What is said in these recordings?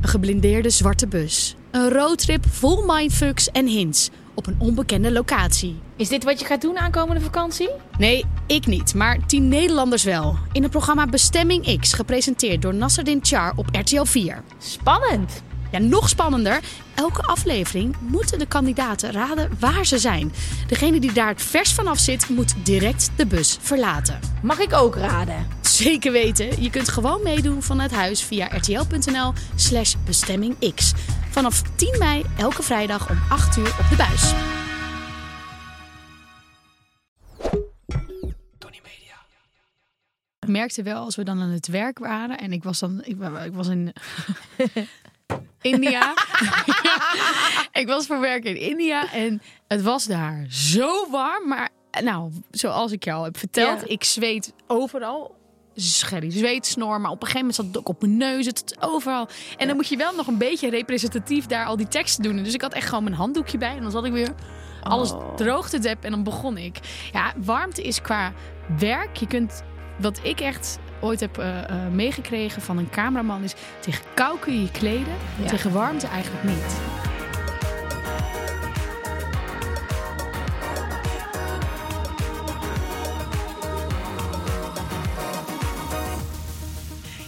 Een geblindeerde zwarte bus. Een roadtrip vol mindfucks en hints op een onbekende locatie. Is dit wat je gaat doen aankomende vakantie? Nee, ik niet, maar tien Nederlanders wel. In het programma Bestemming X, gepresenteerd door Nasserdin Char op RTL 4. Spannend. Ja, nog spannender. Elke aflevering moeten de kandidaten raden waar ze zijn. Degene die daar het vers vanaf zit, moet direct de bus verlaten. Mag ik ook raden? Zeker weten. Je kunt gewoon meedoen vanuit huis via rtl.nl slash bestemmingx. Vanaf 10 mei elke vrijdag om 8 uur op de buis. Ik merkte wel als we dan aan het werk waren en ik was dan ik, ik was in India. ik was voor werk in India en het was daar zo warm, maar nou, zoals ik al heb verteld, Ja. ik zweet overal. Scherry, zweet, snor, maar op een gegeven moment zat het ook op mijn neus, het overal. En dan moet je wel nog een beetje representatief daar al die teksten doen. Dus ik had echt gewoon mijn handdoekje bij en dan zat ik weer alles droog te deppen en dan begon ik. Ja, warmte is qua werk. Je kunt, wat ik echt ooit heb eh, eh, meegekregen van een cameraman is tegen kou kun je je kleden, Ja. tegen warmte eigenlijk niet.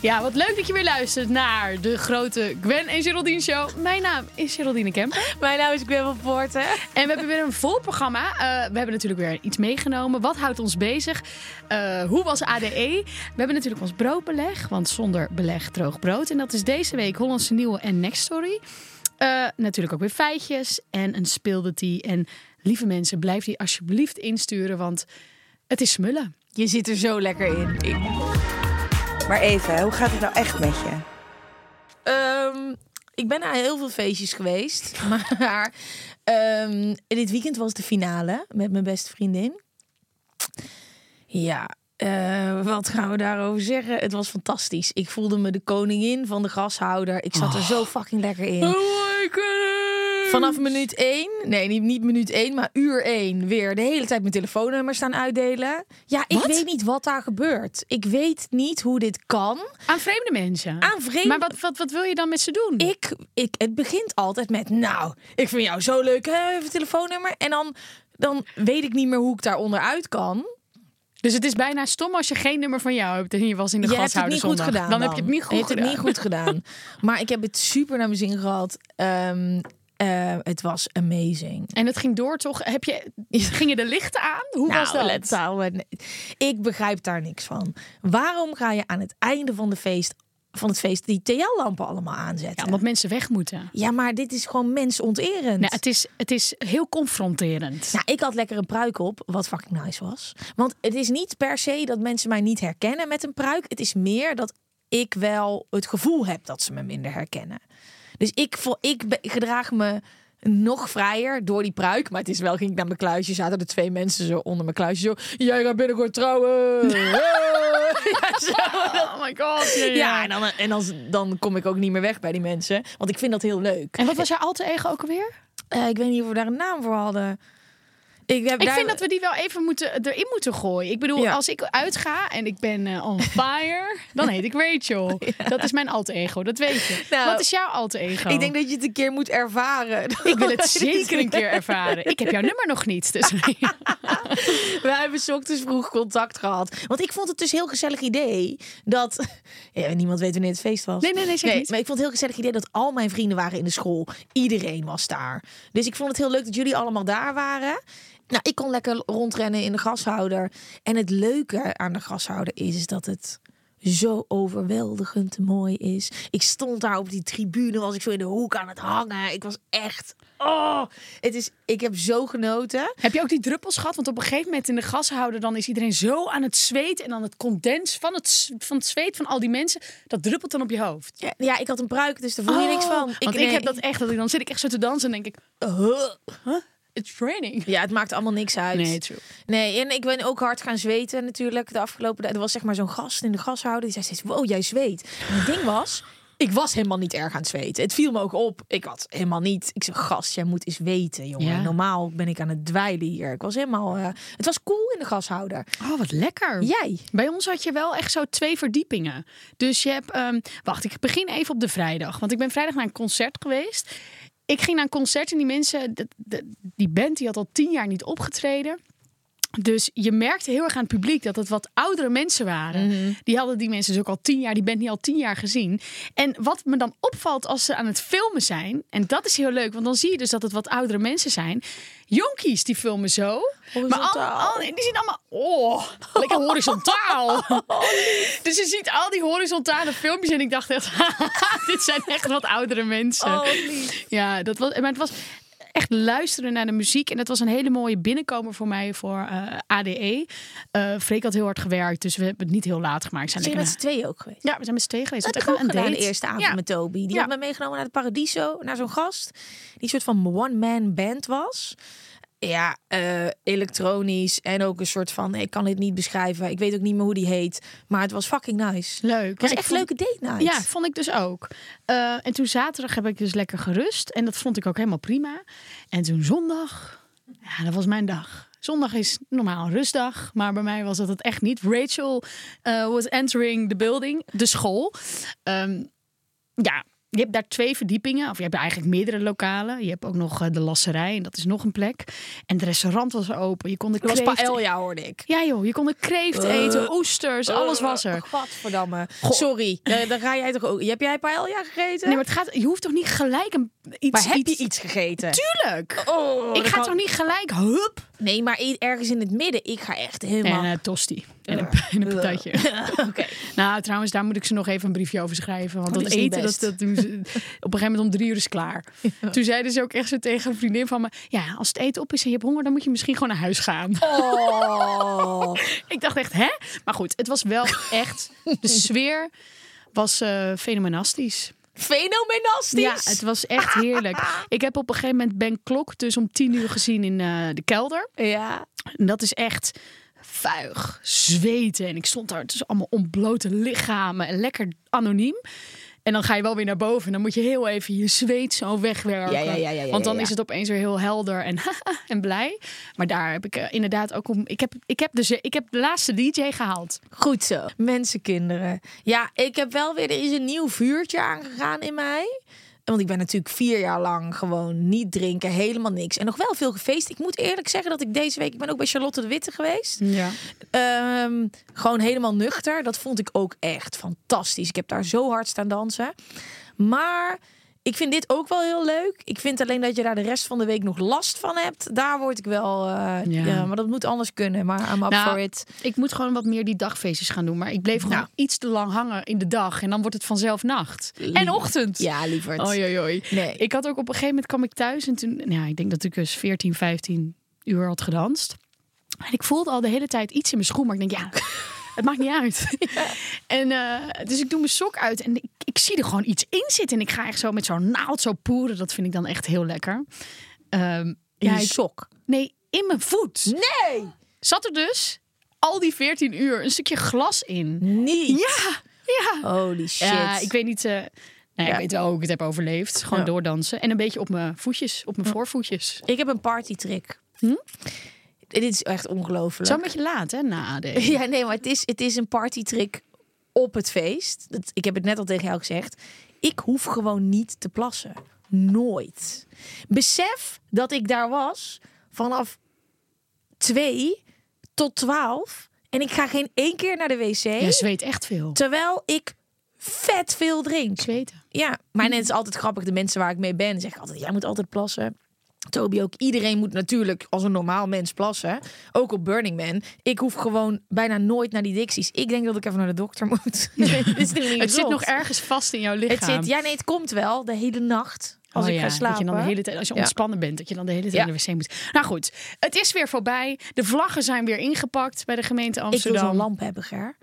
Ja, wat leuk dat je weer luistert naar de grote Gwen en Geraldine Show. Mijn naam is Geraldine Kemper. Mijn naam is Gwen van Poorten. En we hebben weer een vol programma. Eh, we hebben natuurlijk weer iets meegenomen. Wat houdt ons bezig? Eh, hoe was ADE? We hebben natuurlijk ons broodbeleg. Want zonder beleg droog brood. En dat is deze week Hollandse Nieuwe en Next Story. Eh, natuurlijk ook weer feitjes en een speelde die. En lieve mensen, blijf die alsjeblieft insturen. Want het is smullen. Je zit er zo lekker in. Maar even, hoe gaat het nou echt met je? Ehm, ik ben naar heel veel feestjes geweest. Maar ehm, dit weekend was de finale met mijn beste vriendin. Ja, eh, wat gaan we daarover zeggen? Het was fantastisch. Ik voelde me de koningin van de gashouder. Ik zat er zo fucking lekker in. Vanaf minuut 1, nee, niet, niet minuut 1, maar uur 1 weer de hele tijd mijn telefoonnummer staan uitdelen. Ja, ik Wat? weet niet wat daar gebeurt. Ik weet niet hoe dit kan. Aan vreemde mensen. Aan vreemde Maar wat, wat, wat wil je dan met ze doen? ik, ik, het begint altijd met, nou, ik vind jou zo leuk, hè, even telefoonnummer. En dan, dan weet ik niet meer hoe ik daaronder uit kan. Dus het is bijna stom als je geen nummer van jou hebt en je was in de Je gashouder niet goed gedaan. Dan, heb je het niet goed gedaan. het niet goed gedaan. Maar ik heb het super naar mijn zin gehad. Ehm, eh, het was amazing. En het ging door toch? Heb je, gingen de lichten aan? Hoe was Nou, dat? let houden. Ik begrijp daar niks van. Waarom ga je aan het einde van, de feest, van het feest die TL-lampen allemaal Ja, aanzetten? omdat mensen weg moeten. Ja, maar dit is gewoon mensonterend. Nou, het, is, het is heel confronterend. Nou, ik had lekker een pruik op, wat fucking nice was. Want het is niet per se dat mensen mij niet herkennen met een pruik. Het is meer dat ik wel het gevoel heb dat ze me minder herkennen. Dus ik, vo- ik gedraag me nog vrijer door die pruik. Maar het is wel, ging ik naar mijn kluisje, zaten er twee mensen zo onder mijn kluisje. Zo, jij gaat binnenkort trouwen. ja, zo. Oh my god. Ja, Ja, en, dan, en dan, dan kom ik ook niet meer weg bij die mensen. Want ik vind dat heel leuk. En wat was jouw alter ego ook alweer? Eh, ik weet niet of we daar een naam voor hadden. Ik, heb Ik daar- vind dat we die wel even moeten, erin moeten gooien. Ik bedoel, Ja. als ik uitga en ik ben eh, on fire, dan heet ik Rachel. Dat is mijn alter ego, dat weet je. Nou, Wat is jouw alter ego? Ik denk dat je het een keer moet ervaren. ik wil het zeker een keer ervaren. Ik heb jouw nummer nog niet. Dus We hebben ochtends vroeg contact gehad. Want ik vond het dus een heel gezellig idee dat. Ja, niemand weet wanneer het feest was. Nee, nee, nee, niet. Maar ik vond het heel gezellig idee dat al mijn vrienden waren in de school. Iedereen was daar. Dus ik vond het heel leuk dat jullie allemaal daar waren. Nou, ik kon lekker rondrennen in de gashouder. En het leuke aan de gashouder is, is dat het zo overweldigend mooi is. Ik stond daar op die tribune, was ik zo in de hoek aan het hangen. Ik was echt, oh, het is, ik heb zo genoten. Heb je ook die druppels gehad? Want op een gegeven moment in de gashouder dan is iedereen zo aan het zweten. En dan het condens van het, van het zweet van al die mensen, dat druppelt dan op je hoofd. Ja, ja, ik had een pruik, dus daar voel je niks van. Oh, want ik, nee, heb dat echt, dat ik, dan zit ik echt zo te dansen en denk ik, Huh? It's raining. Ja, het maakt allemaal niks uit. Nee, true. Nee, en ik ben ook hard gaan zweten natuurlijk de afgelopen. Er was zeg maar zo'n gast in de gashouder die zei steeds, wow, jij zweet. En het ding was, ik was helemaal niet erg aan het zweten. Het viel me ook op. Ik had helemaal niet. Ik zei, gast, jij moet eens weten, jongen. Ja. Normaal ben ik aan het dweilen hier. Ik was helemaal. eh, het was cool in de gashouder. Oh, wat lekker. Jij? Bij ons had je wel echt zo twee verdiepingen. Dus je hebt, ehm, wacht, ik begin even op de vrijdag. Want ik ben vrijdag naar een concert geweest. Ik ging naar een concert en die mensen, de, die band, die had al tien jaar niet opgetreden. Dus je merkte heel erg aan het publiek dat het wat oudere mensen waren. Die hadden die mensen dus ook al tien jaar, die band niet al tien jaar gezien. En wat me dan opvalt als ze aan het filmen zijn, en dat is heel leuk, want dan zie je dus dat het wat oudere mensen zijn. Jonkies die filmen zo. Maar al, die zien allemaal, oh, lekker horizontaal. dus je ziet al die horizontale filmpjes en ik dacht echt, dit zijn echt wat oudere mensen. Oh. Ja, dat was, maar het was echt luisteren naar de muziek. En dat was een hele mooie binnenkomer voor mij voor eh, ADE. Eh Freek had heel hard gewerkt, dus we hebben het niet heel laat gemaakt. We Zijn lekker met z'n tweeën ook geweest? ja, we zijn met z'n tweeën geweest. Dat ook echt gedaan een de date. eerste avond Ja. met Toby. Die Ja. had me meegenomen naar het Paradiso, naar zo'n gast. Die een soort van one-man band was. Ja, eh, elektronisch en ook een soort van, ik kan dit niet beschrijven. Ik weet ook niet meer hoe die heet. Maar het was fucking nice. Leuk. Het was Ja, echt vond- leuke date night. Ja, vond ik dus ook. Eh, en toen zaterdag heb ik dus lekker gerust. En dat vond ik ook helemaal prima. En toen zondag, ja, dat was mijn dag. Zondag is normaal een rustdag, maar bij mij was dat het echt niet. Rachel eh, was entering the building, de school. Ehm, ja, je hebt daar twee verdiepingen, of je hebt eigenlijk meerdere lokalen. Je hebt ook nog eh, de lasserij en dat is nog een plek. En het restaurant was er open. Je kon de Dat was kreeft... paella, hoorde ik. Ja joh, je kon de kreeft eten, oesters, alles was er. Gadverdamme. Sorry, daar, daar ga jij toch ook. Heb jij paella gegeten? Nee, maar het gaat, je hoeft toch niet gelijk een, iets... maar heb iets, je iets gegeten? Tuurlijk! Oh, ik dat ga kan- toch niet gelijk, hup! Nee, maar i- ergens in het midden. Ik ga echt En helemaal... een tosti. En een, en een patatje. Oké. Nou, trouwens, daar moet ik ze nog even een briefje over schrijven. Want Oh, dat eten, dat, dat doen ze op een gegeven moment om drie uur is klaar. Toen zeiden ze ook echt zo tegen een vriendin van me... Ja, als het eten op is en je hebt honger, dan moet je misschien gewoon naar huis gaan. Oh. Ik dacht echt, hè? Maar goed, het was wel echt... De sfeer was eh fenomenastisch. Fenomenastisch. Ja, het was echt heerlijk. Ik heb op een gegeven moment Ben Klok dus om tien uur gezien in eh, de kelder. Ja. En dat is echt vuig, zweten. En ik stond daar tussen allemaal ontblote lichamen en lekker anoniem. En dan ga je wel weer naar boven. En dan moet je heel even je zweet zo wegwerken. Ja, ja, ja, ja, ja, Want dan ja. is het opeens weer heel helder en, en blij. Maar daar heb ik eh, inderdaad ook om. Ik heb, ik, heb dus, ik heb de laatste DJ gehaald. Goed zo. Mensenkinderen. Ja, ik heb wel weer... Er is een nieuw vuurtje aangegaan in mij. Want ik ben natuurlijk vier jaar lang gewoon niet drinken, helemaal niks. En nog wel veel gefeest. Ik moet eerlijk zeggen dat ik deze week... Ik ben ook bij Charlotte de Witte geweest. Ja. Ehm, gewoon helemaal nuchter. Dat vond ik ook echt fantastisch. Ik heb daar zo hard staan dansen. Maar ik vind dit ook wel heel leuk. Ik vind alleen dat je daar de rest van de week nog last van hebt. Daar word ik wel... eh, Ja. ja. maar dat moet anders kunnen. Maar I'm up Nou, for it. Ik moet gewoon wat meer die dagfeestjes gaan doen. Maar ik bleef gewoon Nou. iets te lang hangen in de dag. En dan wordt het vanzelf nacht. En ochtend. Ja, lieverd. Oei, oei. Nee. Ik had ook op een gegeven moment kwam ik thuis en toen, nou, ik denk dat ik dus 14, 15 uur had gedanst. En ik voelde al de hele tijd iets in mijn schoen, maar ik denk, ja, het maakt niet uit. En eh, dus ik doe mijn sok uit en ik, ik zie er gewoon iets in zitten. En ik ga echt zo met zo'n naald zo poeren. Dat vind ik dan echt heel lekker. Ehm, In ja, ik- sok. nee, in mijn voet. Nee! Zat er dus al die 14 uur een stukje glas in. Niet. Ja, ja. Holy shit. Ja, ik weet niet. nou, ja, Ja. Ik weet wel hoe ik het heb overleefd. Gewoon Ja. doordansen. En een beetje op mijn voetjes, op mijn voorvoetjes. Ik heb een partytrick. Hm? Dit is echt ongelooflijk. Zo een beetje laat, hè, na AD. Ja, nee, maar het is, het is een partytrick op het feest. Dat, ik heb het net al tegen jou gezegd. Ik hoef gewoon niet te plassen. Nooit. Besef dat ik daar was vanaf twee tot twaalf. En ik ga geen één keer naar de wc. Je zweet echt veel. Terwijl ik vet veel drink. Zweten. Ja, maar net is altijd grappig. De mensen waar ik mee ben zeggen altijd: jij moet altijd plassen. Toby ook. Iedereen moet natuurlijk als een normaal mens plassen. Ook op Burning Man. Ik hoef gewoon bijna nooit naar die dicties. Ik denk dat ik even naar de dokter moet. Het zit nog ergens vast in jouw lichaam. Het zit, ja, nee, het komt wel de hele nacht. Als Oh ik ja, ga slapen. Dat je dan de hele tijd, als je Ja. ontspannen bent, dat je dan de hele tijd Ja. naar de wc moet. Nou goed, het is weer voorbij. De vlaggen zijn weer ingepakt bij de gemeente Ik wil Amsterdam. zo'n lamp hebben, Ger.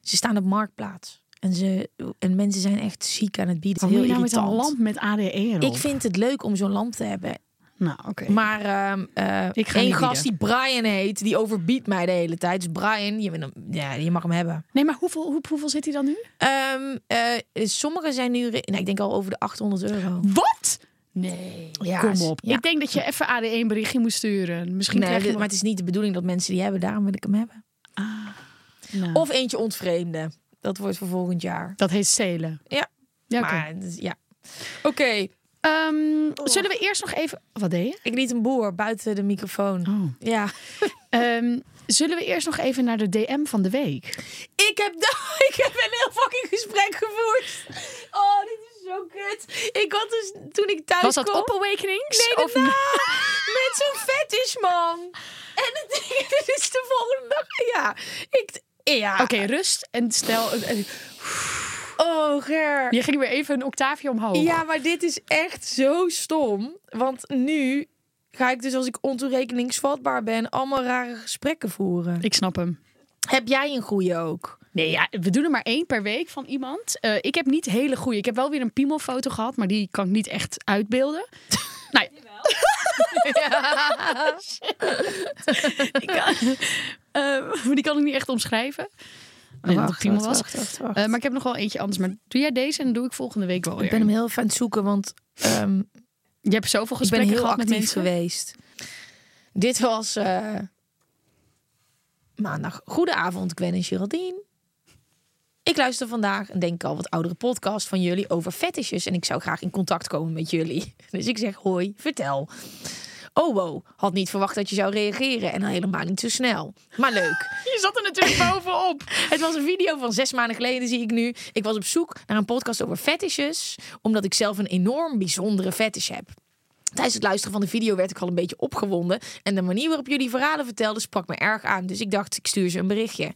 Ze staan op Marktplaats. En, ze, en mensen zijn echt ziek aan het bieden. Wat Heel je nou met een lamp met ADE erop? Ik vind het leuk om zo'n lamp te hebben. Nou, oké. Maar ehm eh Ik ga één gast die Brian heet, die overbiedt mij de hele tijd. Dus Brian, je, hem- ja, je mag hem hebben. Nee, maar hoeveel, hoe, hoeveel zit hij dan nu? Ehm eh, sommige zijn nu, nou, ik denk al over de 800 euro. Wat? Nee. Ja, Kom op. ja. Ik denk dat je even ADE een berichtje moet sturen. Misschien Nee, krijg je maar het is niet de bedoeling dat mensen die hebben, daarom wil ik hem hebben. Nou, Of eentje ontvreemden. Dat wordt voor volgend jaar. dat heet stelen. Ja, Ja, oké. maar dus, ja. Oké, Ehm, zullen we eerst nog even... Wat deed je? ik liet een boer buiten de microfoon. Oh. Ja. Ehm, zullen we eerst nog even naar de DM van de week? Ik heb, ik heb een heel fucking gesprek gevoerd. Oh, dit is zo kut. Ik had dus, toen ik thuis Was dat kwam- op Awakenings? Nee, Of-. Met zo'n fetish, man. En het ding dit is de volgende dag. Ja, ik... Ja. Oké, rust en stel... Oh, Ger. Je ging weer even een octaafje omhoog. Ja, maar dit is echt zo stom. Want nu ga ik dus als ik ontoerekeningsvatbaar ben... allemaal rare gesprekken voeren. Ik snap hem. Heb jij een goeie ook? Nee, ja, we doen er maar één per week van iemand. Eh, ik heb niet hele goede. Ik heb wel weer een piemelfoto gehad, maar die kan ik niet echt uitbeelden. nou, ja. die, kan, eh, die kan ik niet echt omschrijven. Nee, dat piemel was. wacht, wacht, wacht. Eh, maar ik heb nog wel eentje anders. Maar doe jij deze en dan doe ik volgende week wel weer. ik ben hem heel even aan het zoeken, want ehm, Je hebt zoveel ik ben gesprekken heel met actief geweest. Dit was eh, maandag. Goedenavond, Gwen en Geraldine. Ik luister vandaag een denk ik al wat oudere podcast van jullie over fetishes. En ik zou graag in contact komen met jullie. Dus ik zeg hoi, vertel. Oh wow, had niet verwacht dat je zou reageren. En helemaal niet zo snel. Maar leuk. Je zat er natuurlijk bovenop. Het was een video van zes maanden geleden, zie ik nu. Ik was op zoek naar een podcast over fetishes. Omdat ik zelf een enorm bijzondere fetish heb. Tijdens het luisteren van de video werd ik al een beetje opgewonden. En de manier waarop jullie verhalen vertelden sprak me erg aan. Dus ik dacht, ik stuur ze een berichtje.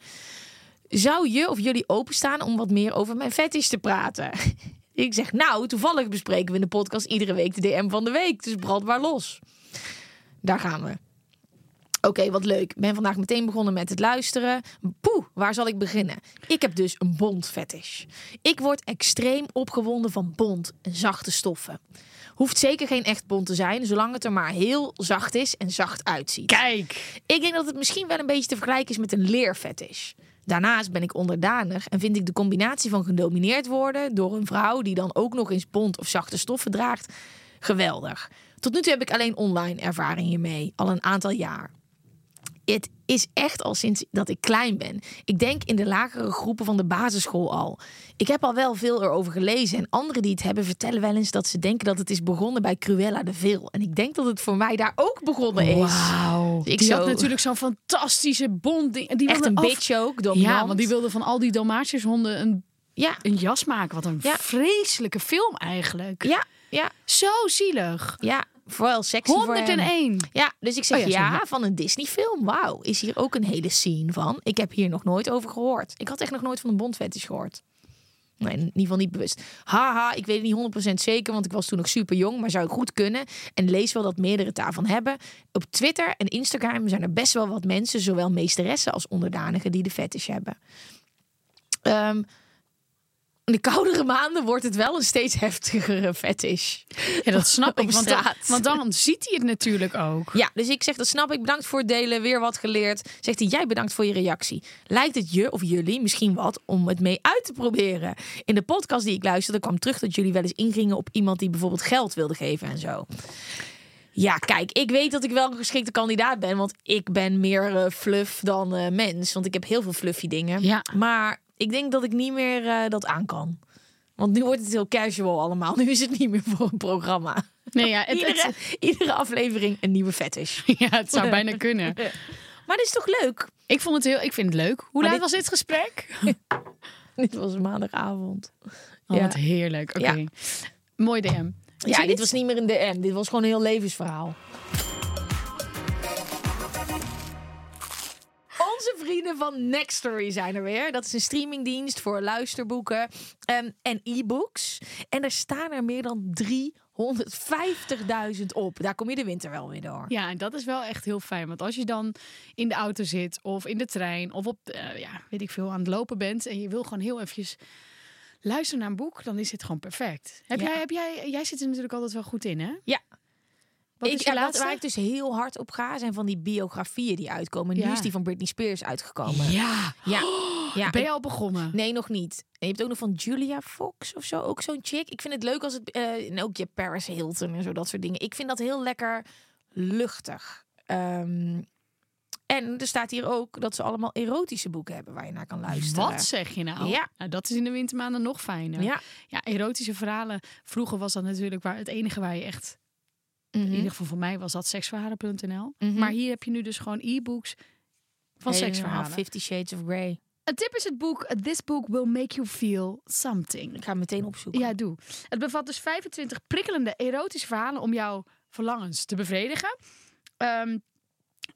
Zou je of jullie openstaan om wat meer over mijn fetish te praten? Ik zeg, nou, toevallig bespreken we in de podcast iedere week de DM van de week. Dus brand maar los. Daar gaan we. Oké, wat leuk. Ik ben vandaag meteen begonnen met het luisteren. Poeh, waar zal ik beginnen? Ik heb dus een bond fetish. Ik word extreem opgewonden van bont en zachte stoffen. Hoeft zeker geen echt bont te zijn, zolang het er maar heel zacht is en zacht uitziet. Kijk. Ik denk dat het misschien wel een beetje te vergelijken is met een leerfetish. Daarnaast ben ik onderdanig en vind ik de combinatie van gedomineerd worden door een vrouw die dan ook nog eens bont of zachte stoffen draagt geweldig. Tot nu toe heb ik alleen online ervaring hiermee, al een aantal jaar. Het is echt al sinds dat ik klein ben. Ik denk in de lagere groepen van de basisschool al. Ik heb al wel veel erover gelezen. En anderen die het hebben vertellen wel eens dat ze denken dat het is begonnen bij Cruella de Vil. En ik denk dat het voor mij daar ook begonnen is. Wauw. Ik die had natuurlijk zo'n fantastische bond. ding. Die Echt een af- bitch ook, dominant. Ja, want die wilde van al die Dalmatiërshonden een, Ja, een jas maken. Wat een Ja. vreselijke film eigenlijk. ja, ja, Zo zielig. ja. Vooral sexy voor hem. 101. Ja, dus ik zeg Oh ja, van een Disney-film. Wauw, is hier ook een hele scene van. Ik heb hier nog nooit over gehoord. Ik had echt nog nooit van een bondfetish gehoord. Nee, in ieder geval niet bewust. Haha, ik weet het niet 100% zeker, want ik was toen nog super jong, maar zou ik goed kunnen. En lees wel dat meerdere het daarvan hebben. Op Twitter en Instagram zijn er best wel wat mensen, zowel meesteressen als onderdanigen, die de fetish hebben. Ehm, in de koudere maanden wordt het wel een steeds heftigere fetish. Ja, dat snap ik. Want dan, want dan ziet hij het natuurlijk ook. Ja, dus ik zeg dat snap ik. Bedankt voor het delen. Weer wat geleerd. Zegt hij, jij bedankt voor je reactie. Lijkt het je of jullie misschien wat om het mee uit te proberen? In de podcast die ik luisterde kwam terug dat jullie wel eens ingingen op iemand die bijvoorbeeld geld wilde geven en zo. Ja, kijk, ik weet dat ik wel een geschikte kandidaat ben, want ik ben meer eh, fluff dan eh, mens. Want ik heb heel veel fluffy dingen. Ja. Maar ik denk dat ik niet meer eh, dat aan kan. Want nu wordt het heel casual allemaal. Nu is het niet meer voor een programma. Nee, ja, het, Iedere, het- iedere aflevering een nieuwe fetish. ja, het zou bijna kunnen. Maar dit is toch leuk? Ik, vond het heel, ik vind het leuk. Hoe Maar laat dit- was dit gesprek? Dit was maandagavond. Oh, Ja. wat heerlijk. Oké. Ja. Mooi DM. Ja, dit Zoiets? was niet meer een DM. Dit was gewoon een heel levensverhaal. Onze vrienden van Nextory zijn er weer. Dat is een streamingdienst voor luisterboeken ehm, en e-books. En er staan er meer dan 350.000 op. Daar kom je de winter wel weer door. Ja, en dat is wel echt heel fijn. Want als je dan in de auto zit of in de trein of op, eh, ja, weet ik veel, aan het lopen bent en je wil gewoon heel eventjes luisteren naar een boek, dan is dit gewoon perfect. Heb Ja. jij, heb jij, jij zit er natuurlijk altijd wel goed in, hè? Ja. Wat ik, is ja, laatste? waar ik dus heel hard op ga, zijn van die biografieën die uitkomen. Nu is die van Britney Spears uitgekomen. Ja. Ja. ja. Ben je al begonnen? Nee, nog niet. En je hebt ook nog van Julia Fox of zo, ook zo'n chick. Ik vind het leuk als het... eh, en ook je Paris Hilton en zo, dat soort dingen. Ik vind dat heel lekker luchtig. Ehm, en er staat hier ook dat ze allemaal erotische boeken hebben waar je naar kan luisteren. Wat zeg je nou? Ja. Nou, dat is in de wintermaanden nog fijner. Ja. ja, erotische verhalen. Vroeger was dat natuurlijk waar het enige waar je echt In Mhm. ieder geval voor mij was dat seksverhalen.nl. Mhm. Maar hier heb je nu dus gewoon e-books van Helemaal seksverhalen. Fifty Shades of Grey. Een tip is het boek This Book Will Make You Feel Something. Ik ga hem meteen opzoeken. Ja, doe. Het bevat dus 25 prikkelende erotische verhalen om jouw verlangens te bevredigen. Ehm,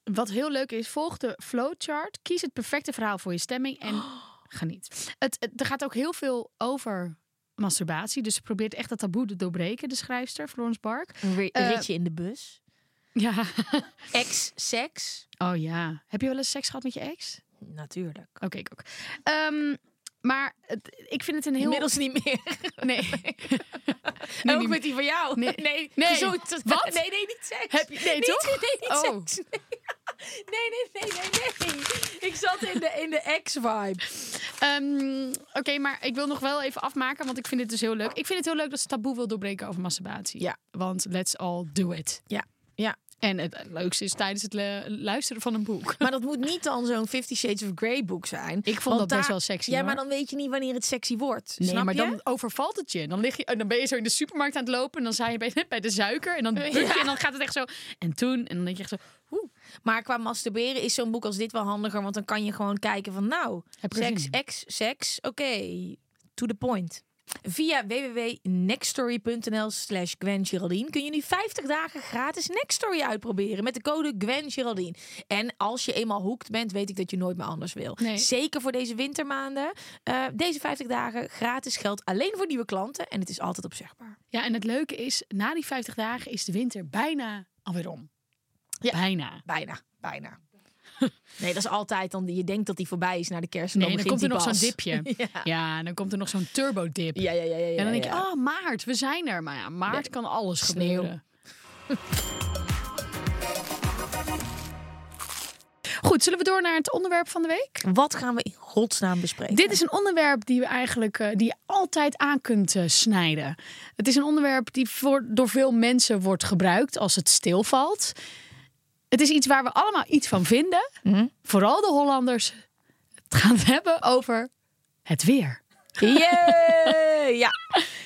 wat heel leuk is, volg de flowchart. Kies het perfecte verhaal voor je stemming en geniet. Het, het- er gaat ook heel veel over masturbatie. Dus ze probeert echt dat taboe te doorbreken, de schrijfster Florence Bark. Een Eh, ritje in de bus. Ja. Ex-seks. Oh ja. Heb je wel eens seks gehad met je ex? Natuurlijk. Oké, ik ook. Ehm, maar het- ik vind het een heel... Inmiddels niet meer. Nee. ook met die van jou. Nee. nee. Nee. Wat? Nee, nee, niet seks. Heb je- nee, niet, toch? Nee, niet Oh. seks. Nee, nee, nee, nee, nee. Ik zat in de, in de ex-vibe. Ehm, Oké, maar ik wil nog wel even afmaken, want ik vind het dus heel leuk. Ik vind het heel leuk dat ze taboe wil doorbreken over masturbatie. Ja. Want let's all do it. Ja. Ja. En het leukste is tijdens het luisteren van een boek. Maar dat moet niet dan zo'n Fifty Shades of Grey boek zijn. Ik vond dat best wel sexy, Ja, hoor. maar dan weet je niet wanneer het sexy wordt. Nee, Snap maar je? dan overvalt het je. Dan, lig je. dan ben je zo in de supermarkt aan het lopen. En dan sta je bij, bij de suiker. En dan je. En dan gaat het echt zo. En toen. En dan denk je echt zo. Oeh. Maar qua masturberen is zo'n boek als dit wel handiger. Want dan kan je gewoon kijken van nou, Heb seks, ex, seks. Oké, to the point. Via www.nextory.nl slash Gwen Geraldine kun je nu 50 dagen gratis Nextory uitproberen met de code Gwen Geraldine. En als je eenmaal hoekt bent, weet ik dat je nooit meer anders wil. Nee. Zeker voor deze wintermaanden. Eh, deze 50 dagen gratis geldt alleen voor nieuwe klanten en het is altijd opzegbaar. Ja, en het leuke is. Na die 50 dagen is de winter bijna alweer om. Ja. Bijna. Bijna, bijna. Nee, dat is altijd dan. Je denkt dat die voorbij is naar de kerst. En Nee, dan komt er nog zo'n dipje. Ja. Ja, dan komt er nog zo'n turbo dip. Ja, ja, ja, ja. ja En dan denk je, oh maart, we zijn er. Maar ja, maart Nee. kan alles Sneeuw. gebeuren. Goed, zullen we door naar het onderwerp van de week? Wat gaan we in godsnaam bespreken? Dit is een onderwerp die we eigenlijk eh, die je altijd aan kunt eh, snijden. Het is een onderwerp die voor, door veel mensen wordt gebruikt als het stilvalt. Het is iets waar we allemaal iets van vinden. Mhm. Vooral de Hollanders. Het gaan hebben over het weer. Yeah! ja.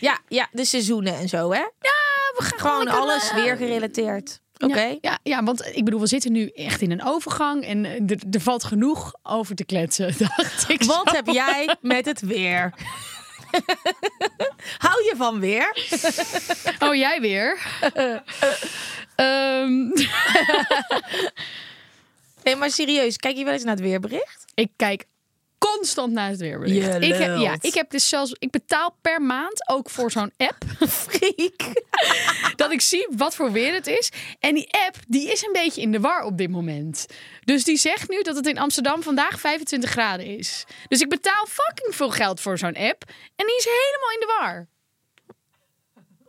ja, ja, de seizoenen en zo, hè? Ja, we gaan Gewoon alles eh, weer gerelateerd. Oké. Ja, ja, ja, want ik bedoel, we zitten nu echt in een overgang en eh, er, er valt genoeg over te kletsen, dacht ik. Wat zo. heb jij met het weer? Hou je van weer? Oh, jij weer? Ehm, Nee, maar serieus, kijk je wel eens naar het weerbericht? ik kijk constant naar het weerbericht. Je Ik heb, ja, ik heb dus zelfs, ik betaal per maand ook voor zo'n app Freak. dat ik zie wat voor weer het is. En die app, die is een beetje in de war op dit moment. Dus die zegt nu dat het in Amsterdam vandaag 25 graden is. Dus ik betaal fucking veel geld voor zo'n app en die is helemaal in de war.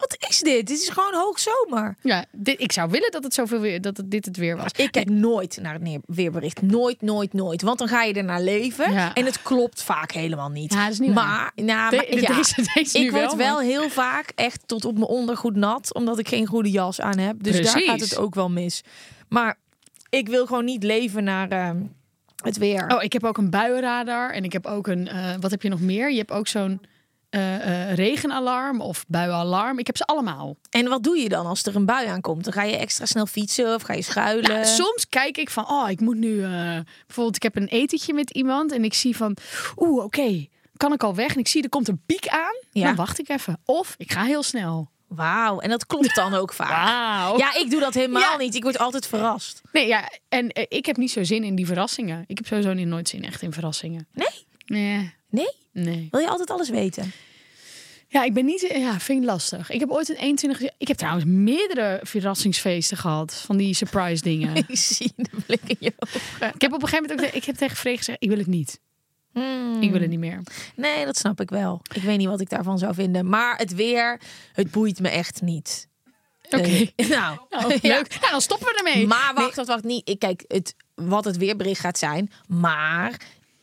Wat is dit? Dit is gewoon hoogzomer. Ja, dit, ik zou willen dat het zoveel weer, dat het, dit het weer was. Ik kijk nooit naar het weerbericht. Nooit, nooit, nooit. Want dan ga je er naar leven. Ja. En het klopt vaak helemaal niet. Ja, dat is niet maar, nou, De- ja, deze- deze ik word wel, heel vaak echt tot op mijn ondergoed nat. Omdat ik geen goede jas aan heb. Dus daar gaat het ook wel mis. Maar ik wil gewoon niet leven naar ehm, het weer. Oh, ik heb ook een buienradar en ik heb ook een. eh, wat heb je nog meer? Je hebt ook zo'n eh, eh, regenalarm of buienalarm. Ik heb ze allemaal. En wat doe je dan als er een bui aankomt? Dan ga je extra snel fietsen of ga je schuilen? Nou, soms kijk ik van, oh, ik moet nu. eh, bijvoorbeeld, ik heb een etentje met iemand en ik zie van, oeh, oké, kan ik al weg? En ik zie er komt een piek aan. Ja. Dan wacht ik even. Of ik ga heel snel. Wauw. En dat klopt dan ook vaak. Ja, ik doe dat helemaal Ja. niet. Ik word altijd verrast. Nee, ja, en ik heb niet zo zin in die verrassingen. Ik heb sowieso niet nooit zin echt in verrassingen. Nee? Nee. Nee? Nee. Wil je altijd alles weten? Ja, ik ben niet. Ja, vind ik lastig. Ik heb ooit een 21. Ik heb trouwens meerdere verrassingsfeesten gehad van die surprise dingen. Ik zie de blik in je ogen. ik heb op een gegeven moment ook. Ik heb tegen Freek gezegd: ik wil het niet. Hmm. Ik wil het niet meer. Nee, dat snap ik wel. Ik weet niet wat ik daarvan zou vinden. Maar het weer, het boeit me echt niet. Oké. Eh, nou, Nou, ja. leuk. Nou, dan stoppen we ermee. Maar wacht, wacht, wacht. Niet. Ik kijk het, wat het weerbericht gaat zijn. Maar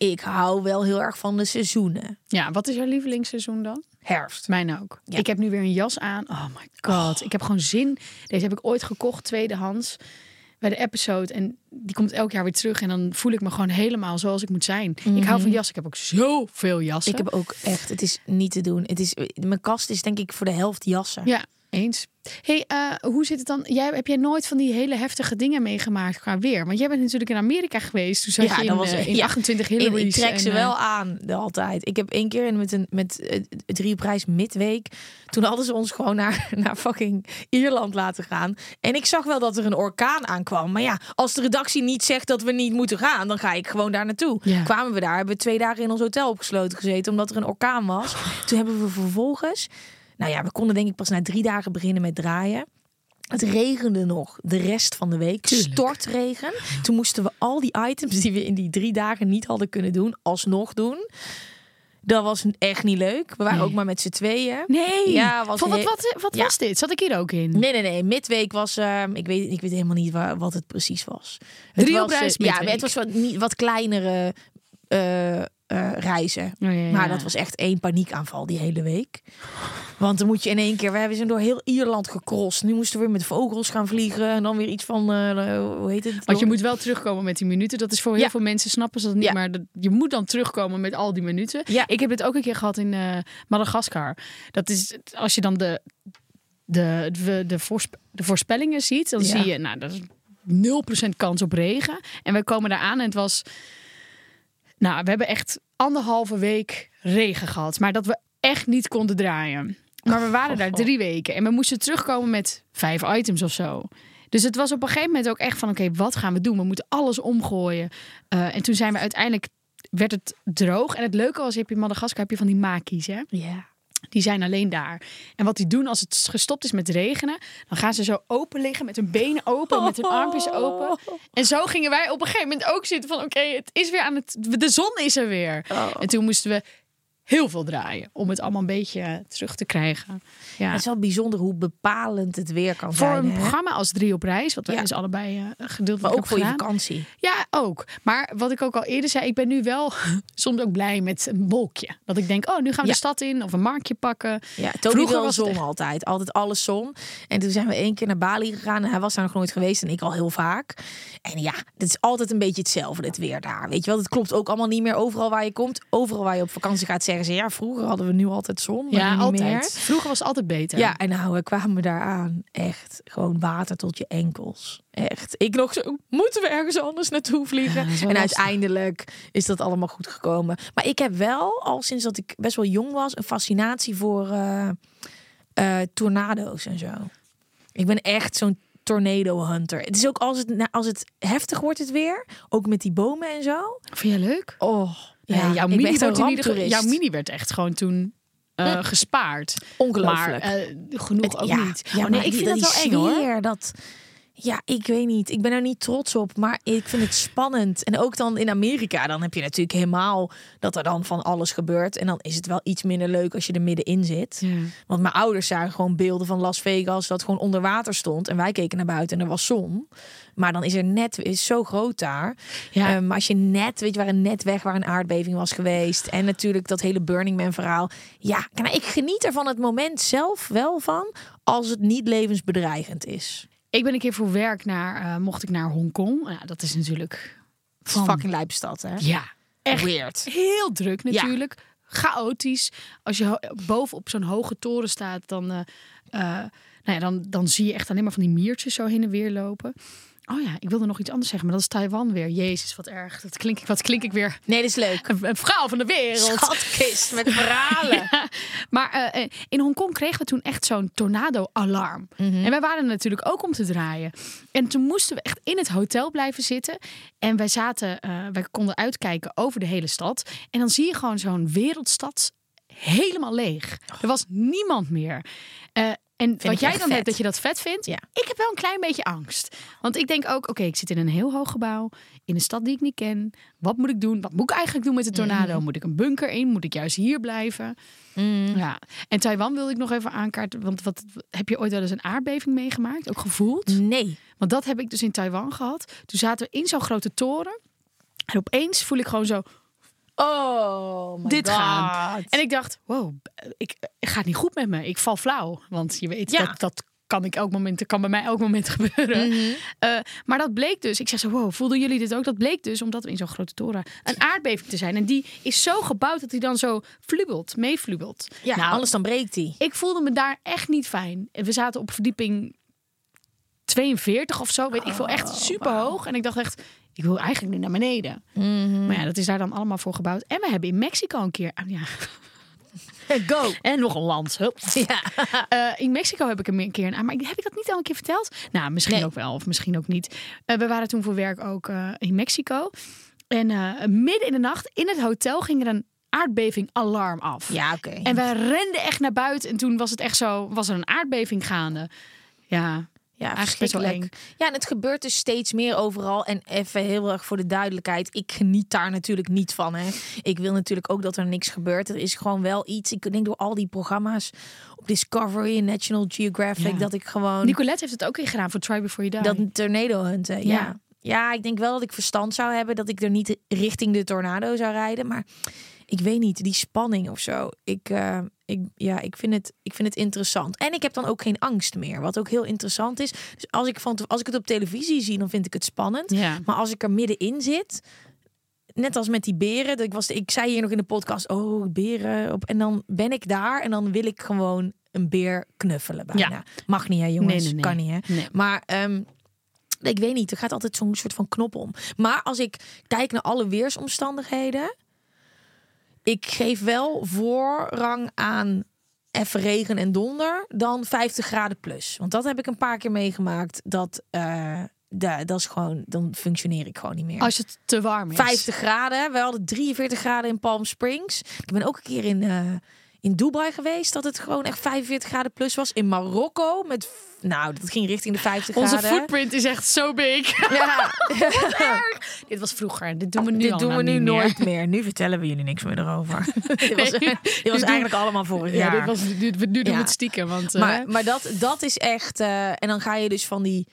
ik hou wel heel erg van de seizoenen. Ja, wat is jouw lievelingsseizoen dan? Herfst. Mijn ook. Ja. Ik heb nu weer een jas aan. Oh my god. Ik heb gewoon zin. Deze heb ik ooit gekocht, tweedehands. Bij de episode. En die komt elk jaar weer terug. En dan voel ik me gewoon helemaal zoals ik moet zijn. Ik hou van jassen. Ik heb ook zoveel jassen. Ik heb ook echt, het is niet te doen. Het is, mijn kast is denk ik voor de helft jassen. Ja, eens. hey, eh, hoe zit het dan? Jij, heb jij nooit van die hele heftige dingen meegemaakt qua weer? Want jij bent natuurlijk in Amerika geweest. Toen zat Ja, je in, dat was- eh, in ja. 28 Ik, Hillary's. ik trek ze en, eh, wel aan, de altijd. Ik heb één keer met een met drie prijs midweek. Toen hadden ze ons gewoon naar, naar fucking Ierland laten gaan. En ik zag wel dat er een orkaan aankwam. Maar ja, als de redactie niet zegt dat we niet moeten gaan, dan ga ik gewoon daar naartoe. Ja. Kwamen we daar, hebben we twee dagen in ons hotel opgesloten gezeten omdat er een orkaan was. Toen hebben we vervolgens, nou ja, we konden denk ik pas na drie dagen beginnen met draaien. Het regende nog de rest van de week. Tuurlijk. Stortregen. Toen moesten we al die items die we in die drie dagen niet hadden kunnen doen, alsnog doen. Dat was echt niet leuk. We waren Nee. ook maar met z'n tweeën. Nee. Ja, was Van, wat wat, wat Ja. was dit? Zat ik hier ook in? Nee, nee, nee. Midweek was. ehm, ik, weet, ik weet helemaal niet waar, wat het precies was. Het Drie was, op reis eh, Ja, het was wat, niet, wat kleinere eh, eh, reizen. Oh, ja, ja. Maar dat was echt één paniekaanval die hele week. Want dan moet je in één keer... We hebben zijn door heel Ierland gecrossed. Nu moesten we weer met vogels gaan vliegen. En dan weer iets van... eh, hoe heet het? Want je moet wel terugkomen met die minuten. Dat is voor heel Ja. veel mensen snappen ze dat niet. Maar dat, je moet dan terugkomen met al die minuten. Ja. Ik heb het ook een keer gehad in eh, Madagaskar. Dat is als je dan de, de, de, de, de voorspellingen ziet. Dan zie je, nou, dat is 0% kans op regen. En wij komen daar aan en het was... Nou, we hebben echt anderhalve week regen gehad. Maar dat we echt niet konden draaien. Maar we waren daar drie weken. En we moesten terugkomen met vijf items of zo. Dus het was op een gegeven moment ook echt van... oké, wat gaan we doen? We moeten alles omgooien. Eh, en toen zijn we uiteindelijk... werd het droog. En het leuke was, je hebt in Madagaskar heb je van die makies, hè? Ja. Die zijn alleen daar. En wat die doen als het gestopt is met regenen... dan gaan ze zo open liggen met hun benen open... met hun armpjes open. En zo gingen wij op een gegeven moment ook zitten van... oké, het is weer aan het... de zon is er weer. En toen moesten we heel veel draaien... om het allemaal een beetje terug te krijgen. Ja. Het is wel bijzonder hoe bepalend het weer kan Voor zijn. een hè? programma als Drie op Reis... wat wij Ja. dus allebei eh gedeeltelijk Maar ook voor je vakantie. Ja, ook. Maar wat ik ook al eerder zei, ik ben nu wel soms ook blij met een wolkje. Dat ik denk, oh, nu gaan we Ja. de stad in of een marktje pakken. Ja, Toby Vroeger was zon echt- altijd. Altijd alles zon. En toen zijn we één keer naar Bali gegaan. En hij was daar nog nooit geweest. En ik al heel vaak. En ja, het is altijd een beetje hetzelfde, het weer daar. Weet je wel, het klopt ook allemaal niet meer overal waar je komt. Overal waar je op vakantie gaat zeggen ze... Ja, vroeger hadden we nu altijd zon. Ja, altijd. meer. Vroeger was het altijd beter. Ja, en nou, we kwamen daar aan. Echt, gewoon water tot je enkels. Echt. Ik nog zo, moeten we ergens anders naartoe vliegen? Ja, en uiteindelijk is dat allemaal goed gekomen. Maar ik heb wel, al sinds dat ik best wel jong was, een fascinatie voor eh, eh, tornado's en zo. Ik ben echt zo'n tornado hunter. Het is ook als het, nou, als het heftig wordt het weer, ook met die bomen en zo. Vind je leuk? Oh, Ja, ja, jouw, mini in ieder jouw werd echt gewoon toen eh, gespaard. Maar Ongelooflijk. eh, genoeg ook ja, niet. Ja, oh, nee, maar ik vind dat wel eng hoor. Dat, ja, ik weet niet. Ik ben er niet trots op, maar ik vind het spannend. En ook dan in Amerika, dan heb je natuurlijk helemaal dat er dan van alles gebeurt. En dan is het wel iets minder leuk als je er middenin zit. Ja. Want mijn ouders zagen gewoon beelden van Las Vegas dat gewoon onder water stond. En wij keken naar buiten en er was zon. Maar dan is er net, is zo groot daar. Ja. Maar als je net, weet je, waar een net weg waar een aardbeving was geweest. En natuurlijk dat hele Burning Man verhaal. Ja, nou, ik geniet er van het moment zelf wel van. Als het niet levensbedreigend is. Ik ben een keer voor werk naar, eh, mocht ik naar Hongkong. Ja, dat is natuurlijk van- fucking lijpstad, hè? Ja, echt Weird. heel druk natuurlijk. Chaotisch. Als je boven op zo'n hoge toren staat, dan, eh, eh, nou ja, dan, dan zie je echt alleen maar van die miertjes zo heen en weer lopen. Oh ja, ik wilde nog iets anders zeggen, maar dat is Taiwan weer. Jezus, wat erg. Dat klink ik, wat klink ik weer? Nee, dat is leuk. Een, een vrouw van de wereld. Schatkist met verhalen. Ja, maar eh, eh, in Hongkong kregen we toen echt zo'n tornado-alarm. En wij waren er natuurlijk ook om te draaien. En toen moesten we echt in het hotel blijven zitten. En wij zaten, eh, wij konden uitkijken over de hele stad. En dan zie je gewoon zo'n wereldstad helemaal leeg. Er was niemand meer. Eh, en wat jij dan vet. hebt, dat je dat vet vindt. Ja. Ik heb wel een klein beetje angst. Want ik denk ook, oké, ik zit in een heel hoog gebouw. In een stad die ik niet ken. Wat moet ik doen? Wat moet ik eigenlijk doen met de tornado? Mhm. Moet ik een bunker in? Moet ik juist hier blijven? Ja. En Taiwan wilde ik nog even aankaarten. Want wat, heb je ooit wel eens een aardbeving meegemaakt? Ook gevoeld? Nee. Want dat heb ik dus in Taiwan gehad. Toen zaten we in zo'n grote toren. En opeens voel ik gewoon zo Oh, my dit God. gaan. En ik dacht, wow, ik, ik gaat niet goed met me. Ik val flauw. Want je weet, Ja. dat, dat kan, ik elk moment, kan bij mij elk moment gebeuren. Eh, maar dat bleek dus, ik zeg zo, wow, voelden jullie dit ook? Dat bleek dus, omdat we in zo'n grote toren, een aardbeving te zijn. En die is zo gebouwd dat hij dan zo flubelt, meeflubelt. Ja, Nou, anders dan breekt hij. ik voelde me daar echt niet fijn. En We zaten op verdieping 42 of zo, weet ik veel, echt super hoog. En ik dacht echt, ik wil eigenlijk nu naar beneden. Maar ja, dat is daar dan allemaal voor gebouwd. En we hebben in Mexico een keer, ah, ja, Go. en nog een land. Hup. Ja. Eh, in Mexico heb ik hem een keer aan. Maar heb ik dat niet al een keer verteld? Nou, misschien Nee. ook wel, of misschien ook niet. Eh, we waren toen voor werk ook eh, in Mexico. En midden in de nacht in het hotel ging er een aardbeving alarm af. Ja, oké. En wij renden echt naar buiten. En toen was het echt zo, was er een aardbeving gaande. Ja, Ja, verschrikkelijk. Ja, en het gebeurt dus steeds meer overal. En even heel erg voor de duidelijkheid, ik geniet daar natuurlijk niet van. Hè. Ik wil natuurlijk ook dat er niks gebeurt. Er is gewoon wel iets. Ik denk door al die programma's op Discovery en National Geographic Ja. dat ik gewoon Nicolette heeft het ook in gedaan voor Try Before You Die. dat tornado hunten. Ja. Ja. ja. ik denk wel dat ik verstand zou hebben dat ik er niet richting de tornado zou rijden, maar ik weet niet die spanning of zo. Ik, eh, ik, ja, ik vind het, ik vind het interessant. En ik heb dan ook geen angst meer, wat ook heel interessant is. Dus als ik van, als ik het op televisie zie, dan vind ik het spannend. Ja. Maar als ik er middenin zit, net als met die beren, dat ik was, ik zei hier nog in de podcast, oh beren, op, en dan ben ik daar en dan wil ik gewoon een beer knuffelen bijna. Ja. Mag niet hè jongens, Nee, nee, nee. kan niet hè. Maar ehm, ik weet niet, er gaat altijd zo'n soort van knop om. Maar als ik kijk naar alle weersomstandigheden, ik geef wel voorrang aan even regen en donder dan 50 graden plus. Want dat heb ik een paar keer meegemaakt. Dat, eh, da- dat is gewoon, dan functioneer ik gewoon niet meer. Als het te warm is. 50 graden. We hadden 43 graden in Palm Springs. Ik ben ook een keer in, eh, in Dubai geweest. Dat het gewoon echt 45 graden plus was. In Marokko. Met, nou, dat ging richting de 50 Onze graden. footprint is echt zo big. Ja, Dit was vroeger. Dit doen we nu dit doen we nu meer. nooit meer. Nu vertellen we jullie niks meer erover. dit was, dit was doen- eigenlijk allemaal vorig Ja, jaar. dit was, dit, nu doen we Ja. het stiekem. Want, eh, Maar, maar dat, dat is echt. eh, en dan ga je dus van die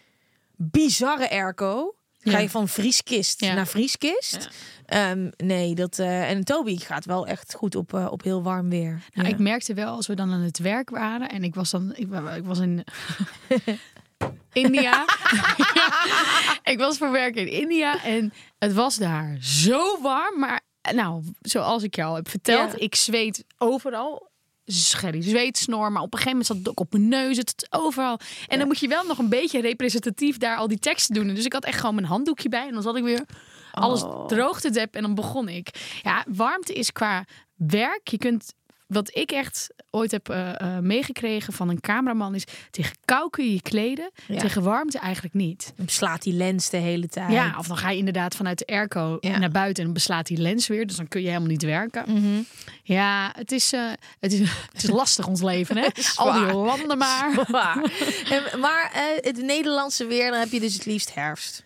bizarre airco. Ga Ja. je van vrieskist Ja. naar vrieskist. Ehm, nee, dat. eh, en Toby gaat wel echt goed op, eh, op heel warm weer. Nou, Ja. Ik merkte wel als we dan aan het werk waren en ik was dan, ik, wa- ik was in India. ik was voor werk in India en het was daar zo warm, maar nou, zoals ik jou al heb verteld, Ja. ik zweet overal. Scherry, zweet, snor, maar op een gegeven moment zat het ook op mijn neus, het het overal. En dan moet je wel nog een beetje representatief daar al die teksten doen. Dus ik had echt gewoon mijn handdoekje bij en dan zat ik weer alles droog te deppen en dan begon ik. Ja, warmte is qua werk. Je kunt, wat ik echt ooit heb eh, eh, meegekregen van een cameraman is, tegen kou kun je je kleden, Ja. tegen warmte eigenlijk niet. Dan slaat die lens de hele tijd. Ja, of dan ga je inderdaad vanuit de airco Ja. naar buiten en dan beslaat die lens weer, dus dan kun je helemaal niet werken. Mhm. Ja, het is, eh, het, is, het is lastig ons leven, hè? Al die landen maar. En- maar het Nederlandse weer, dan heb je dus het liefst herfst.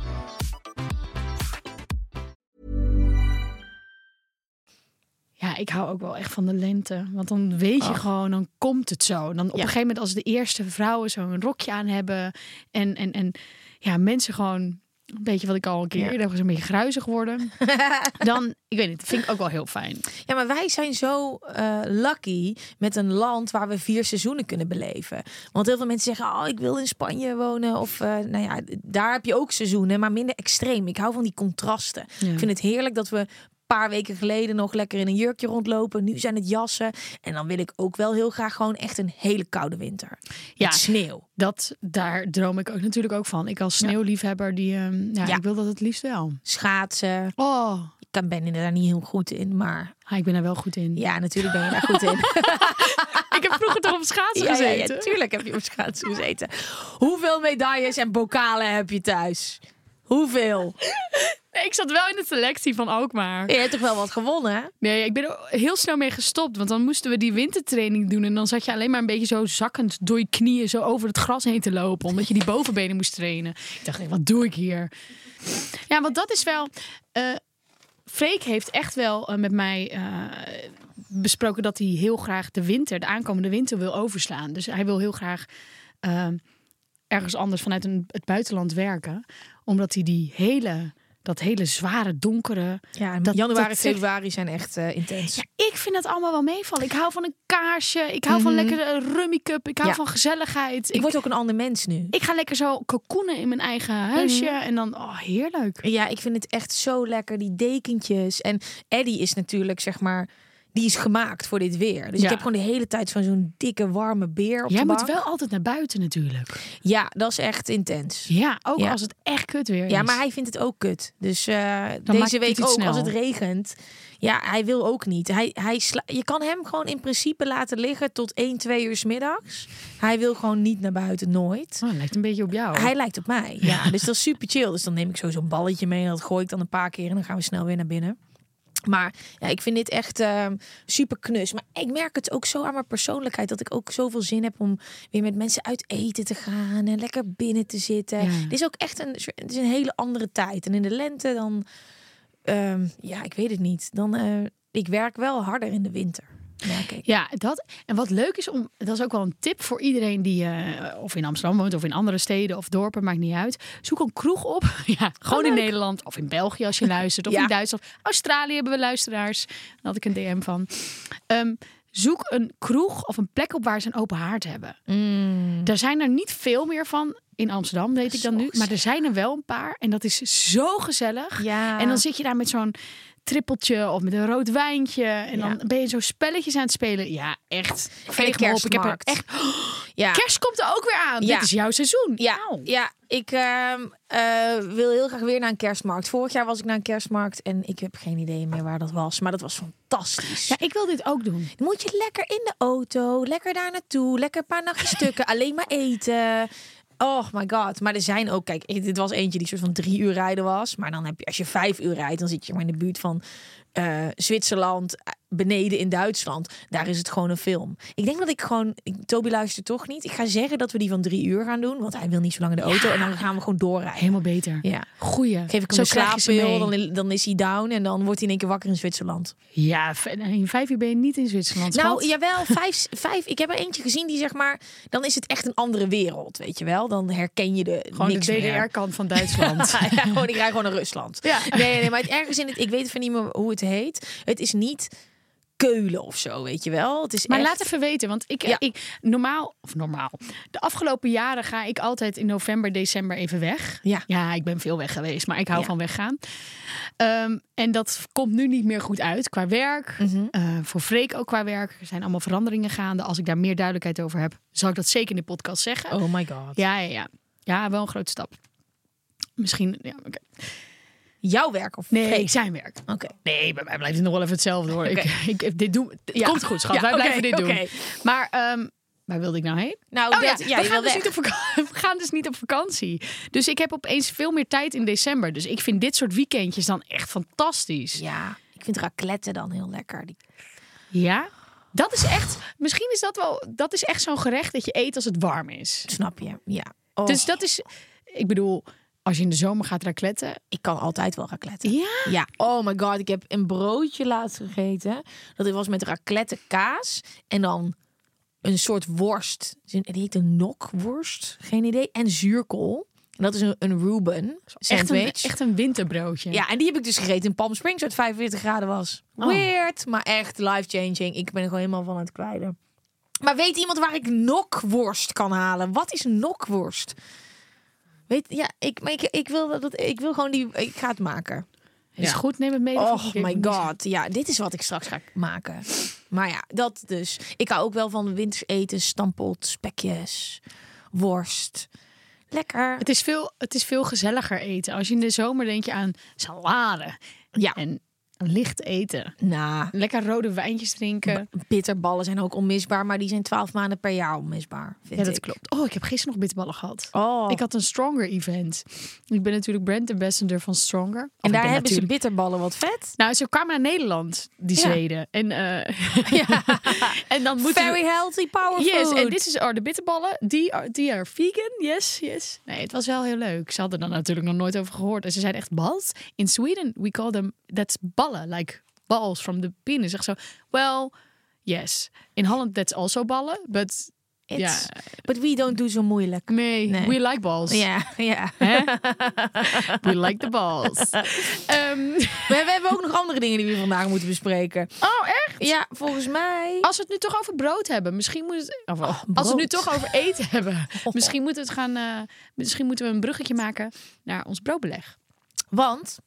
Ja, ik hou ook wel echt van de lente. Want dan weet je gewoon, dan komt het zo. Dan op een gegeven moment als de eerste vrouwen zo'n rokje aan hebben. En, en, en ja, mensen gewoon... Een beetje wat ik al een keer eerder was, een beetje gruizig worden. dan, ik weet niet, vind ik ook wel heel fijn. Ja, maar wij zijn zo eh, lucky met een land waar we vier seizoenen kunnen beleven. Want heel veel mensen zeggen, oh, ik wil in Spanje wonen. Of, eh, nou ja, daar heb je ook seizoenen, maar minder extreem. Ik hou van die contrasten. Ja. Ik vind het heerlijk dat we paar weken geleden nog lekker in een jurkje rondlopen. Nu zijn het jassen. En dan wil ik ook wel heel graag gewoon echt een hele koude winter. Ja. Met sneeuw. Dat, daar droom ik ook natuurlijk ook van. Ik als sneeuwliefhebber, die, ehm, ja, Ja. ik wil dat het liefst wel. Schaatsen. Oh, Ik ben er daar niet heel goed in, maar ah, ik ben er wel goed in. ja, natuurlijk ben je daar goed in. Ik heb vroeger toch op schaatsen Ja, ja, gezeten. ja, tuurlijk heb je op schaatsen gezeten. Hoeveel medailles en bokalen heb je thuis? Hoeveel? Nee, ik zat wel in de selectie van Alkmaar. Je hebt toch wel wat gewonnen, hè? Nee, ik ben er heel snel mee gestopt. Want dan moesten we die wintertraining doen. En dan zat je alleen maar een beetje zo zakkend door je knieën zo over het gras heen te lopen. Omdat je die bovenbenen moest trainen. Ik dacht, wat doe ik hier? Ja, want dat is wel... Freek heeft echt wel eh, met mij eh, besproken dat hij heel graag de winter, de aankomende winter, wil overslaan. Dus hij wil heel graag ergens anders vanuit een, het buitenland werken. Omdat hij die hele, dat hele zware, donkere... Ja, Dat- januari, dat februari zijn echt eh, intens. Ja, ik vind het allemaal wel meevallen. Ik hou van een kaarsje. Ik hou van lekker een rummy cup. Ik hou Ja. van gezelligheid. Ik Ik, word ook een ander mens nu. ik ga lekker zo kokoenen in mijn eigen huisje. En dan, oh, heerlijk. Ja, ik vind het echt zo lekker, die dekentjes. En Eddie is natuurlijk, zeg maar, die is gemaakt voor dit weer. Dus Ja. ik heb gewoon de hele tijd van zo'n dikke, warme beer op Jij de moet wel altijd naar buiten natuurlijk. Ja, dat is echt intens. Ja, ook Ja. als het echt kut weer is. Ja, maar hij vindt het ook kut. Dus maakt deze week ook, snel. als het regent. Ja, hij wil ook niet. Hij, hij sla- je kan hem gewoon in principe laten liggen tot 1, 2 uur 's middags. Hij wil gewoon niet naar buiten, nooit. Oh, lijkt een beetje op jou. Hij lijkt op mij. Ja, dus dat is super chill. Dus dan neem ik zo zo'n balletje mee en dat gooi ik dan een paar keer en dan gaan we snel weer naar binnen. Maar ja, ik vind dit echt ehm, super knus. Maar ik merk het ook zo aan mijn persoonlijkheid dat ik ook zoveel zin heb om weer met mensen uit eten te gaan en lekker binnen te zitten. Ja. Dit is ook echt een, het is een hele andere tijd. En in de lente dan, ehm, ja, ik weet het niet. Dan, eh, ik werk wel harder in de winter. Merk ik. Ja, dat. En wat leuk is om, dat is ook wel een tip voor iedereen die eh, of in Amsterdam woont of in andere steden of dorpen, maakt niet uit. Zoek een kroeg op. ja, gewoon in Nederland of in België als je luistert of Ja. in Duitsland. Australië hebben we luisteraars. Daar had ik een DM van. Ehm, zoek een kroeg of een plek op waar ze een open haard hebben. Er zijn er niet veel meer van in Amsterdam, weet ik dan nu. Maar er zijn er wel een paar. En dat is zo gezellig. Ja. En dan zit je daar met zo'n trippeltje of met een rood wijntje. En Ja. dan ben je zo spelletjes aan het spelen. Ja, echt. Me op. Ik heb er kerstmarkt. echt... ja. Kerst komt er ook weer aan. Ja. Dit is jouw seizoen. Ja, Auw. ja ik ehm, eh, wil heel graag weer naar een kerstmarkt. Vorig jaar was ik naar een kerstmarkt en ik heb geen idee meer waar dat was. Maar dat was fantastisch. Ja, ik wil dit ook doen. Dan moet je lekker in de auto, lekker daar naartoe, lekker een paar nachtjes stukken, alleen maar eten. Oh my god. Maar er zijn ook, kijk, dit was eentje die soort van drie uur rijden was. Maar dan heb je, als je vijf uur rijdt, dan zit je maar in de buurt van eh, Zwitserland, beneden in Duitsland. Daar is het gewoon een film. Ik denk dat ik gewoon, Toby luistert toch niet. Ik ga zeggen dat we die van drie uur gaan doen, want hij wil niet zo lang in de auto. En dan gaan we gewoon doorrijden. Helemaal beter. Ja. Goeie. Geef ik Zo hem een je ze slaappil, dan, dan is hij down en dan wordt hij in één keer wakker in Zwitserland. Ja, in vijf uur ben je niet in Zwitserland. Nou, jawel, vijf, vijf. Ik heb er eentje gezien die zeg maar, dan is het echt een andere wereld, weet je wel? Dan herken je de Gewoon niks de. DDR-kant van Duitsland. ja, gewoon, ik rij gewoon naar Rusland. Ja. Nee, nee, maar het ergens in het, ik weet even niet meer hoe het heet. Het is niet Keulen of zo, weet je wel? Het is Maar echt... laat even weten, want ik, Ja. ik normaal of normaal. De afgelopen jaren ga ik altijd in november, december even weg. Ja. ja, ik ben veel weg geweest, maar ik hou Ja. van weggaan. Ehm, en dat komt nu niet meer goed uit qua werk. Mhm. Eh, voor Freek ook qua werk. Er zijn allemaal veranderingen gaande. Als ik daar meer duidelijkheid over heb, zal ik dat zeker in de podcast zeggen. Oh my god. Ja, ja, ja. Ja, wel een grote stap. Misschien, ja, oké. Jouw werk of Nee, Freek? zijn werk. Oké. Nee, bij mij blijft het nog wel even hetzelfde hoor. Oké. Ik, ik, dit doen, het Ja. komt goed, schat. Ja, Wij blijven dit doen. oké. Maar ehm, waar wilde ik nou heen? Nou, Oh dat, ja, ja, we, gaan dus niet op vakantie. we gaan dus niet op vakantie. Dus ik heb opeens veel meer tijd in december. Dus ik vind dit soort weekendjes dan echt fantastisch. Ja, ik vind raclette dan heel lekker. Die... Ja? Dat is echt, misschien is dat wel, dat is echt zo'n gerecht dat je eet als het warm is. Snap je? Ja. Oh. Dus dat is, ik bedoel, als je in de zomer gaat racletten. Ik kan altijd wel racletten. Ja? Ja, oh my god, ik heb een broodje laatst gegeten. Dat was met raclette kaas en dan een soort worst. Die heet een nokworst, geen idee. En zuurkool. En dat is een, een Reuben Echt een, echt een winterbroodje. Ja, en die heb ik dus gegeten in Palm Springs uit 45 graden was. Oh. Weird, maar echt life-changing. Ik ben er gewoon helemaal van aan het kwijlen. Maar weet iemand waar ik nokworst kan halen? Wat is nokworst? Weet, ja, ik, maar ik, ik, wil dat, het- ik wil gewoon die, ik ga het maken. Is Ja. goed, neem het mee. Oh my god. Ja, dit is wat ik straks ga maken. Maar ja, dat dus. Ik hou ook wel van winters eten, stampot, spekjes, worst. Lekker. Het is, veel, het is veel gezelliger eten. Als je in de zomer denk je aan salade Ja. en licht eten. Nou, Lekker rode wijntjes drinken. bitterballen zijn ook onmisbaar, maar die zijn 12 maanden per jaar onmisbaar. Vind Ja, dat ik. klopt. Oh, ik heb gisteren nog bitterballen gehad. Oh. Ik had een Stronger event. Ik ben natuurlijk brand ambassador van Stronger. Of en ik daar ben hebben ze bitterballen wat vet. Nou, ze kwamen naar Nederland, die Ja. Zweden. En, eh, en dan moeten Very healthy power Yes, food. en dit is are de bitterballen. Die are, die are vegan. Yes, yes. Nee, het was wel heel leuk. Ze hadden er natuurlijk nog nooit over gehoord. En ze zeiden echt bals. In Sweden, we call them, that's ballen. Like balls from the penis. Zeg zo, well, yes. In Holland, that's also ballen. But, ja, It's- But we don't do zo moeilijk. nee, Nee. we like balls. Ja, ja. We like the balls. Ehm, We, we hebben ook nog andere dingen die we vandaag moeten bespreken. oh, echt? Ja, volgens mij. Als we het nu toch over brood hebben, misschien moet het. Of, als we het nu toch over eten hebben, misschien moeten we het gaan. eh, misschien moeten we een bruggetje maken naar ons broodbeleg. Want.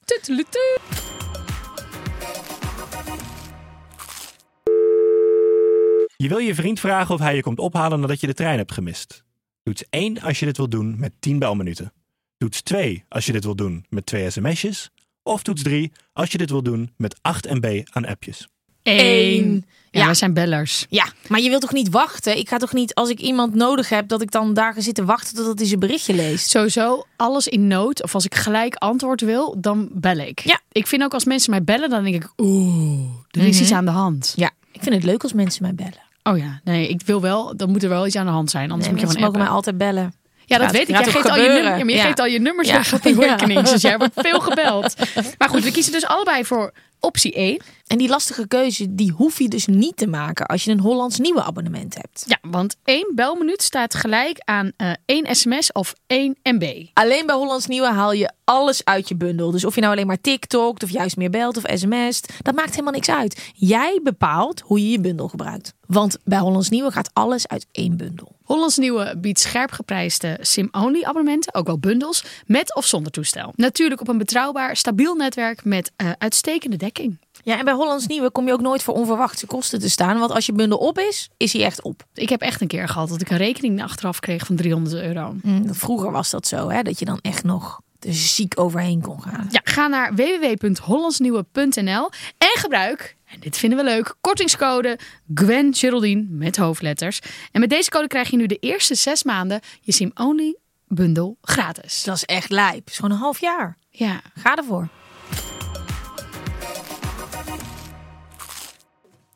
Je wil je vriend vragen of hij je komt ophalen nadat je de trein hebt gemist. Toets 1 als je dit wilt doen met 10 belminuten. Toets 2 als je dit wilt doen met 2 sms'jes. Of toets 3 als je dit wilt doen met 8 MB aan appjes. Eén. Ja, Ja. wij zijn bellers. Ja, maar je wilt toch niet wachten? Ik ga toch niet, als ik iemand nodig heb, dat ik dan daar ga zitten wachten totdat hij zijn berichtje leest? Sowieso, alles in nood. Of als ik gelijk antwoord wil, dan bel ik. Ja. Ik vind ook als mensen mij bellen, dan denk ik, oeh, er is iets aan de hand. Ja, ik vind het leuk als mensen mij bellen. Oh ja, nee, ik wil wel, dan moet er wel iets aan de hand zijn. Anders Nee, moet je gewoon mogen mij altijd bellen. Ja, dat weet ik. Jij geeft, al je, nummer, ja, maar je Ja. geeft al je nummers Ja. weg op rekenings. Dus jij wordt veel gebeld. Maar goed, we kiezen dus allebei voor optie 1. En die lastige keuze, die hoef je dus niet te maken als je een Hollands nieuwe abonnement hebt. Ja, want één belminuut staat gelijk aan eh één sms of één MB. Alleen bij Hollands Nieuwe haal je alles uit je bundel. Dus of je nou alleen maar TikTokt of juist meer belt of sms't, dat maakt helemaal niks uit. Jij bepaalt hoe je je bundel gebruikt. Want bij Hollands Nieuwe gaat alles uit één bundel. Hollands Nieuwe biedt scherp geprijsde SIM-only abonnementen, ook wel bundels, met of zonder toestel. Natuurlijk op een betrouwbaar, stabiel netwerk met eh, uitstekende dekking. Ja, en bij Hollands Nieuwe kom je ook nooit voor onverwachte kosten te staan. Want als je bundel op is, is hij echt op. Ik heb echt een keer gehad dat ik een rekening achteraf kreeg van 300 euro. Mm, Vroeger was dat zo, hè, dat je dan echt nog ziek overheen kon gaan. Ja, ga naar www.hollandsnieuwe.nl en gebruik, en dit vinden we leuk, kortingscode Gwen Geraldine met hoofdletters. En met deze code krijg je nu de eerste zes maanden je SIM-only bundel gratis. Dat is echt lijp. Is gewoon een half jaar. Ja, Ga ervoor.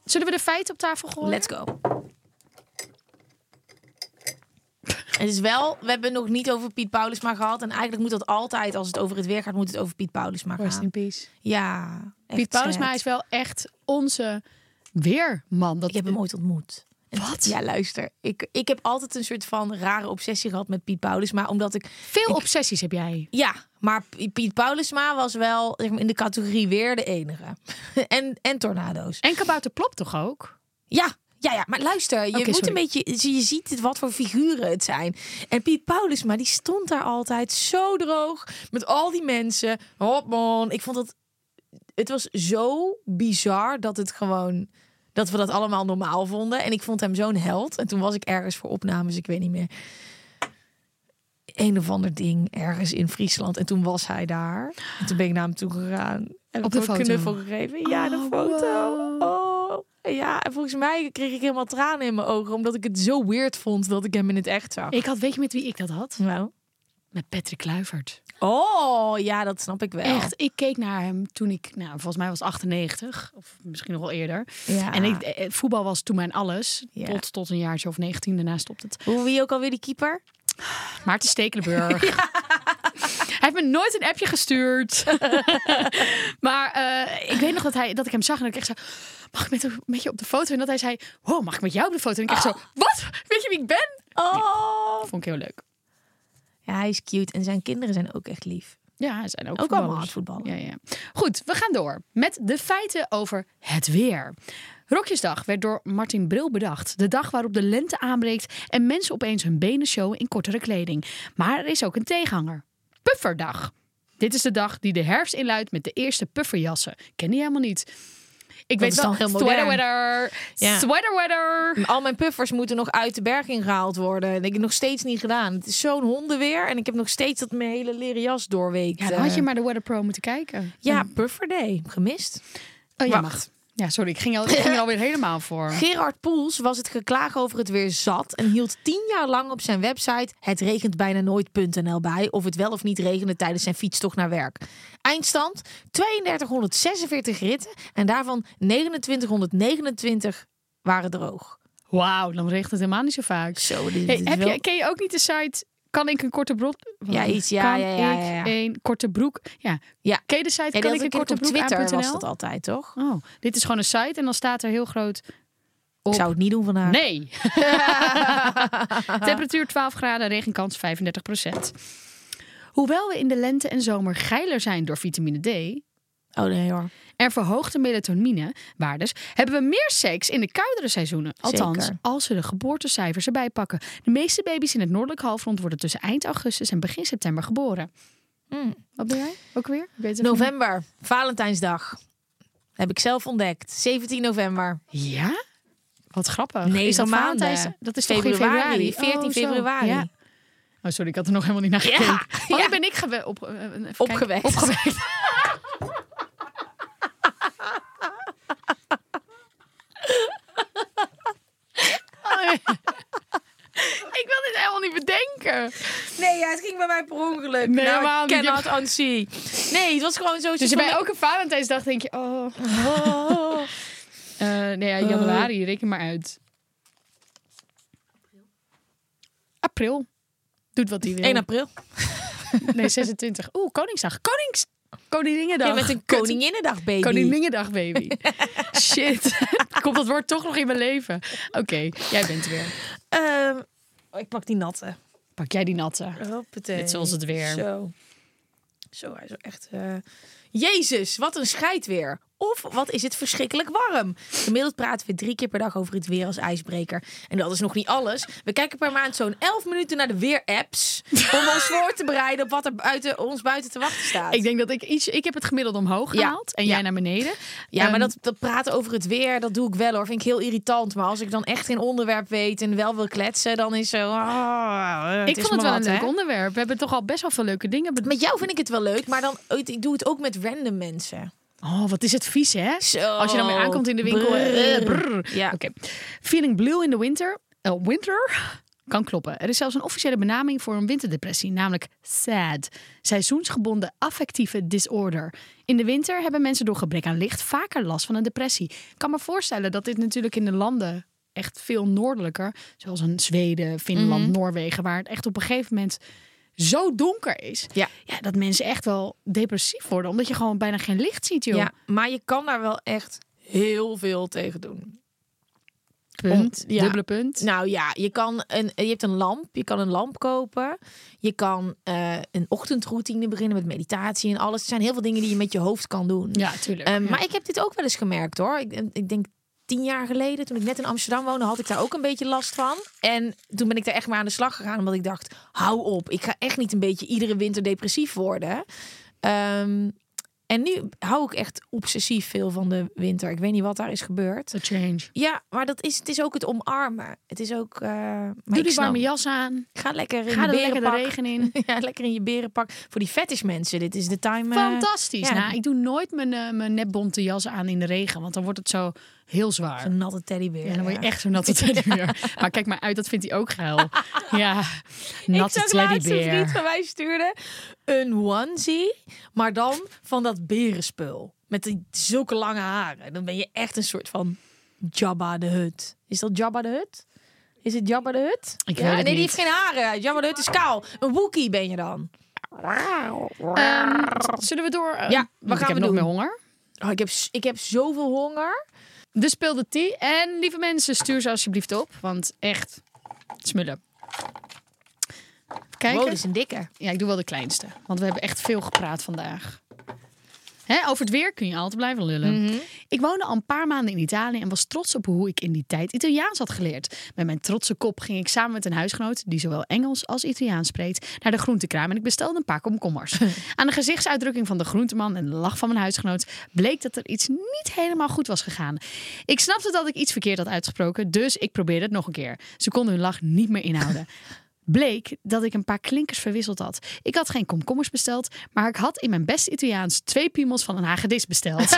zullen we de feiten op tafel gooien? Let's go. Het is wel, we hebben het nog niet over Piet Paulusma gehad. En eigenlijk moet dat altijd, als het over het weer gaat, moet het over Piet Paulusma Rest in gaan. peace. Ja, echt Piet Paulusma is wel echt onze weerman. Dat Ik heb hem ooit ontmoet. Wat? Ja, luister. Ik, ik heb altijd een soort van rare obsessie gehad met Piet Paulusma. Omdat ik... Veel obsessies heb jij. Ja, maar Piet Paulusma was wel zeg maar, in de categorie weer de enige. en, en tornado's. En Kabouter Plop toch ook? Ja, ja, ja, maar luister, je moet sorry. een beetje, je ziet wat voor figuren het zijn. En Piet Paulusma, die stond daar altijd zo droog met al die mensen. Hop man, ik vond het, het was zo bizar dat het gewoon, dat we dat allemaal normaal vonden. En ik vond hem zo'n held. En toen was ik ergens voor opnames, ik weet niet meer. Een of ander ding ergens in Friesland. En toen was hij daar. En toen ben ik naar hem toe gegaan. En Op de foto? een knuffel gegeven. Ja, de Oh, foto. wow. Oh. Ja, en volgens mij kreeg ik helemaal tranen in mijn ogen. Omdat ik het zo weird vond dat ik hem in het echt zag. Ik had, weet je met wie ik dat had? Nou. Met Patrick Kluivert. Oh, ja, dat snap ik wel. Echt, ik keek naar hem toen ik, nou, volgens mij was 98 of misschien nog wel eerder. Ja. En ik, eh, voetbal was toen mijn alles. Ja. Tot, tot een jaartje of 19, daarna stopt het. Hoe wie ook alweer die keeper? Maarten Stekelenburg. Hij heeft me nooit een appje gestuurd. maar eh, ik weet nog dat, hij, dat ik hem zag en dat ik echt zo... Mag ik met, met je op de foto? En dat hij zei... Wow, mag ik met jou op de foto? En ik echt zo... Wat? Weet je wie ik ben? Oh. Vond ik heel leuk. Ja, hij is cute. En zijn kinderen zijn ook echt lief. Ja, ze zijn ook, Ook allemaal voetballen. Ja, ja. Goed, we gaan door met de feiten over het weer. Rokjesdag werd door Martin Bril bedacht. De dag waarop de lente aanbreekt en mensen opeens hun benen showen in kortere kleding. Maar er is ook een tegenhanger. Pufferdag. Dit is de dag die de herfst inluidt met de eerste pufferjassen. Ken die helemaal niet. Ik weet is wel, dan heel sweater weather, Ja. sweater weather. Al mijn puffers moeten nog uit de berging gehaald worden. En ik heb het nog steeds niet gedaan. Het is zo'n hondenweer. En ik heb nog steeds dat mijn hele leren jas doorweekt. Ja, dan had je Eh, maar de Weather Pro moeten kijken. Ja, Puffer Day. Gemist. Oh, ja, Wacht. mag. Ja, sorry, ik ging, al, ik ging er alweer helemaal voor. Gerard Poels was het geklaag over het weer zat en hield tien jaar lang op zijn website het regent bijna nooit.nl bij of het wel of niet regende tijdens zijn fietstocht naar werk. Eindstand 3246 ritten en daarvan 2929 waren droog. Wauw, dan regent het helemaal niet zo vaak. Zo, dit, dit heb wel- je, ken je ook niet de site Kan ik een korte broek? Ja, iets, ja, kan ja, ja, ja, ja. ik een korte broek? Ja. Ja. Ken je de site Ja, Kan ik een korte op broek Twitter was dat altijd, toch? Oh, dit is gewoon een site en dan staat er heel groot op. Ik zou het niet doen vandaag. Nee. Temperatuur 12 graden, regenkans 35 procent. Hoewel we in de lente en zomer geiler zijn door vitamine D Oh nee hoor. En verhoogde melatoninewaardes, hebben we meer seks in de koudere seizoenen. Althans, Zeker. als we de geboortecijfers erbij pakken. De meeste baby's in het noordelijk halfrond worden tussen eind augustus en begin september geboren. Mm. Wat ben jij? Ook weer? November, Valentijnsdag. Heb ik zelf ontdekt. 17 november. Ja? Wat grappig. Negen is dat maanden. Dat is Februari, februari? 14 Oh, zo. februari. Ja. Oh, sorry, ik had er nog helemaal niet naar gekeken. Ja, ja. ben ik op, eh, even kijken. Opgewekt. Opgewekt. Oh, ja. Ik wil dit helemaal niet bedenken. Nee, ja, het ging bij mij per ongeluk. Nee, nou, niet. cannot unsee. Nee, het was gewoon zo. Dus bij elke Valentijnsdag denk je, oh. Eh, nee, ja, januari, reken maar uit. April. Doet wat hij wil. 1 april. Nee, 26. Oeh, Koningsdag. Konings... Koninginnedag. Je bent een. Koninginnedag, baby. Koninginnedag, baby. Shit. Komt dat woord toch nog in mijn leven? Oké, jij bent er weer. Ehm, oh, ik pak die natte. Pak jij die natte. Hoppatee. Net zoals het weer. Zo. Zo, hij is echt... eh, Jezus, wat een scheid weer. Of wat is het verschrikkelijk warm. Gemiddeld praten we drie keer per dag over het weer als ijsbreker. En dat is nog niet alles. We kijken per maand zo'n 11 minuten naar de weerapps. om ons voor te bereiden op wat er buiten, ons buiten te wachten staat. Ik denk dat ik iets... Ik heb het gemiddeld omhoog Ja. gehaald. En Ja. jij naar beneden. Ja, maar Ehm, dat, dat praten over het weer, dat doe ik wel hoor. Vind ik heel irritant. Maar als ik dan echt geen onderwerp weet en wel wil kletsen, dan is zo. ah, Ik vond het wel wat, een leuk onderwerp. We hebben toch al best wel veel leuke dingen. Met jou vind ik het wel leuk, maar dan ik doe het ook met random mensen. Oh, wat is het vies, hè? Zo. Als je dan weer aankomt in de winkel. Brrr. eh, brrr. Ja. Oké. Feeling blue in the winter. eh, winter? Kan kloppen. Er is zelfs een officiële benaming voor een winterdepressie, namelijk SAD. Seizoensgebonden affectieve disorder. In de winter hebben mensen door gebrek aan licht vaker last van een depressie. Ik kan me voorstellen dat dit natuurlijk in de landen echt veel noordelijker, zoals in Zweden, Finland, Mhm. Noorwegen, waar het echt op een gegeven moment zo donker is, Ja. ja, dat mensen echt wel depressief worden, omdat je gewoon bijna geen licht ziet, joh. Ja, maar je kan daar wel echt heel veel tegen doen. Punt. Om- ja. Dubbele punt. Nou ja, je, kan een, je hebt een lamp. Je kan een lamp kopen. Je kan eh, een ochtendroutine beginnen met meditatie en alles. Er zijn heel veel dingen die je met je hoofd kan doen. Ja, tuurlijk. Ehm, Ja. Maar ik heb dit ook wel eens gemerkt hoor. Ik, ik denk tien jaar geleden, toen ik net in Amsterdam woonde, had ik daar ook een beetje last van. En toen ben ik er echt maar aan de slag gegaan, omdat ik dacht: hou op, ik ga echt niet een beetje iedere winter depressief worden. Ehm, en nu hou ik echt obsessief veel van de winter. Ik weet niet wat daar is gebeurd. The change. Ja, maar dat is, het is ook het omarmen. Het is ook. eh maar Doe die warme jas aan. Ga lekker in Ga je er lekker de berenpak. regen in. ja, lekker in je berenpak. Voor die fetish mensen, dit is de time. eh, Fantastisch. ja. Nou, ik doe nooit mijn, eh, mijn nepbonte jas aan in de regen, want dan wordt het zo heel zwaar. Een natte teddybeer. Ja, dan word je echt zo'n natte teddybeer. Maar kijk maar uit, dat vindt hij ook geil. Ja, natte ik zag een vriend teddybeer. van mij stuurde een onesie, maar dan van dat berenspul. Met die, zulke lange haren. Dan ben je echt een soort van Jabba de Hut. Is dat Jabba de Hut? Is het Jabba de Hut? Ik ja, weet het nee, die heeft geen haren. Jabba de Hut is kaal. Een Wookie ben je dan. Ehm, zullen we door? Eh, Ja, wat gaan ik heb we nog doen? meer honger. Oh, ik, heb, ik heb zoveel honger. De speelde thee. En lieve mensen, stuur ze alsjeblieft op. Want echt, smullen. Kijken. Wow, dit is een dikke. Ja, ik doe wel de kleinste. Want we hebben echt veel gepraat vandaag. Hè, over het weer kun je altijd blijven lullen. Mhm. Ik woonde al een paar maanden in Italië en was trots op hoe ik in die tijd Italiaans had geleerd. Met mijn trotse kop ging ik samen met een huisgenoot, die zowel Engels als Italiaans spreekt, naar de groentekraam en ik bestelde een paar komkommers. Aan de gezichtsuitdrukking van de groenteman en de lach van mijn huisgenoot bleek dat er iets niet helemaal goed was gegaan. Ik snapte dat ik iets verkeerd had uitgesproken, dus ik probeerde het nog een keer. Ze konden hun lach niet meer inhouden. Bleek dat ik een paar klinkers verwisseld had. Ik had geen komkommers besteld, maar ik had in mijn beste Italiaans twee piemels van een hagedis besteld.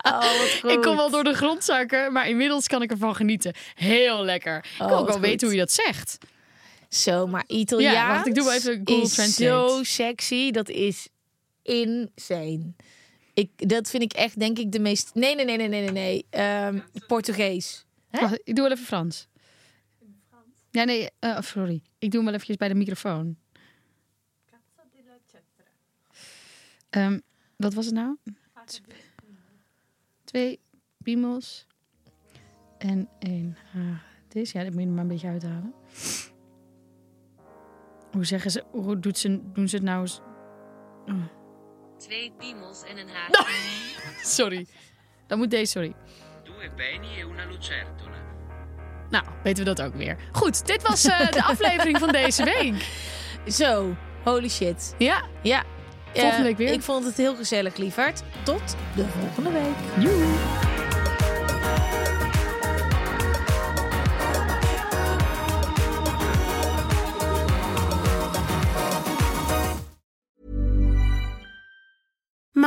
Ik kon wel door de grond zakken, maar inmiddels kan ik ervan genieten. Heel lekker. Ik wil ook wel weten hoe je dat zegt. Zo, maar Italiaans Ja, wacht, ik doe even Google is Translate. zo sexy. Dat is insane. Ik, dat vind ik echt, denk ik, de meest... Nee, nee, nee, nee, nee, nee. Ehm, Portugees. Hè? Wacht, ik doe wel even Frans. Ja, nee, eh, sorry. Ik doe hem wel eventjes bij de microfoon. Ehm, wat was het nou? Twee piemels en één hagedis. Ja, dat moet je er maar een beetje uithalen. Hoe zeggen ze, hoe doet ze, doen ze het nou eens? Twee piemels en een haak. Sorry. Dan moet deze, sorry. Due peni e una lucertola. Nou, weten we dat ook weer. Goed, dit was eh, de aflevering van deze week. Zo, holy shit. Ja, Ja. Volgende Eh, week weer. Ik vond het heel gezellig, lieverd. Tot de volgende week. joe.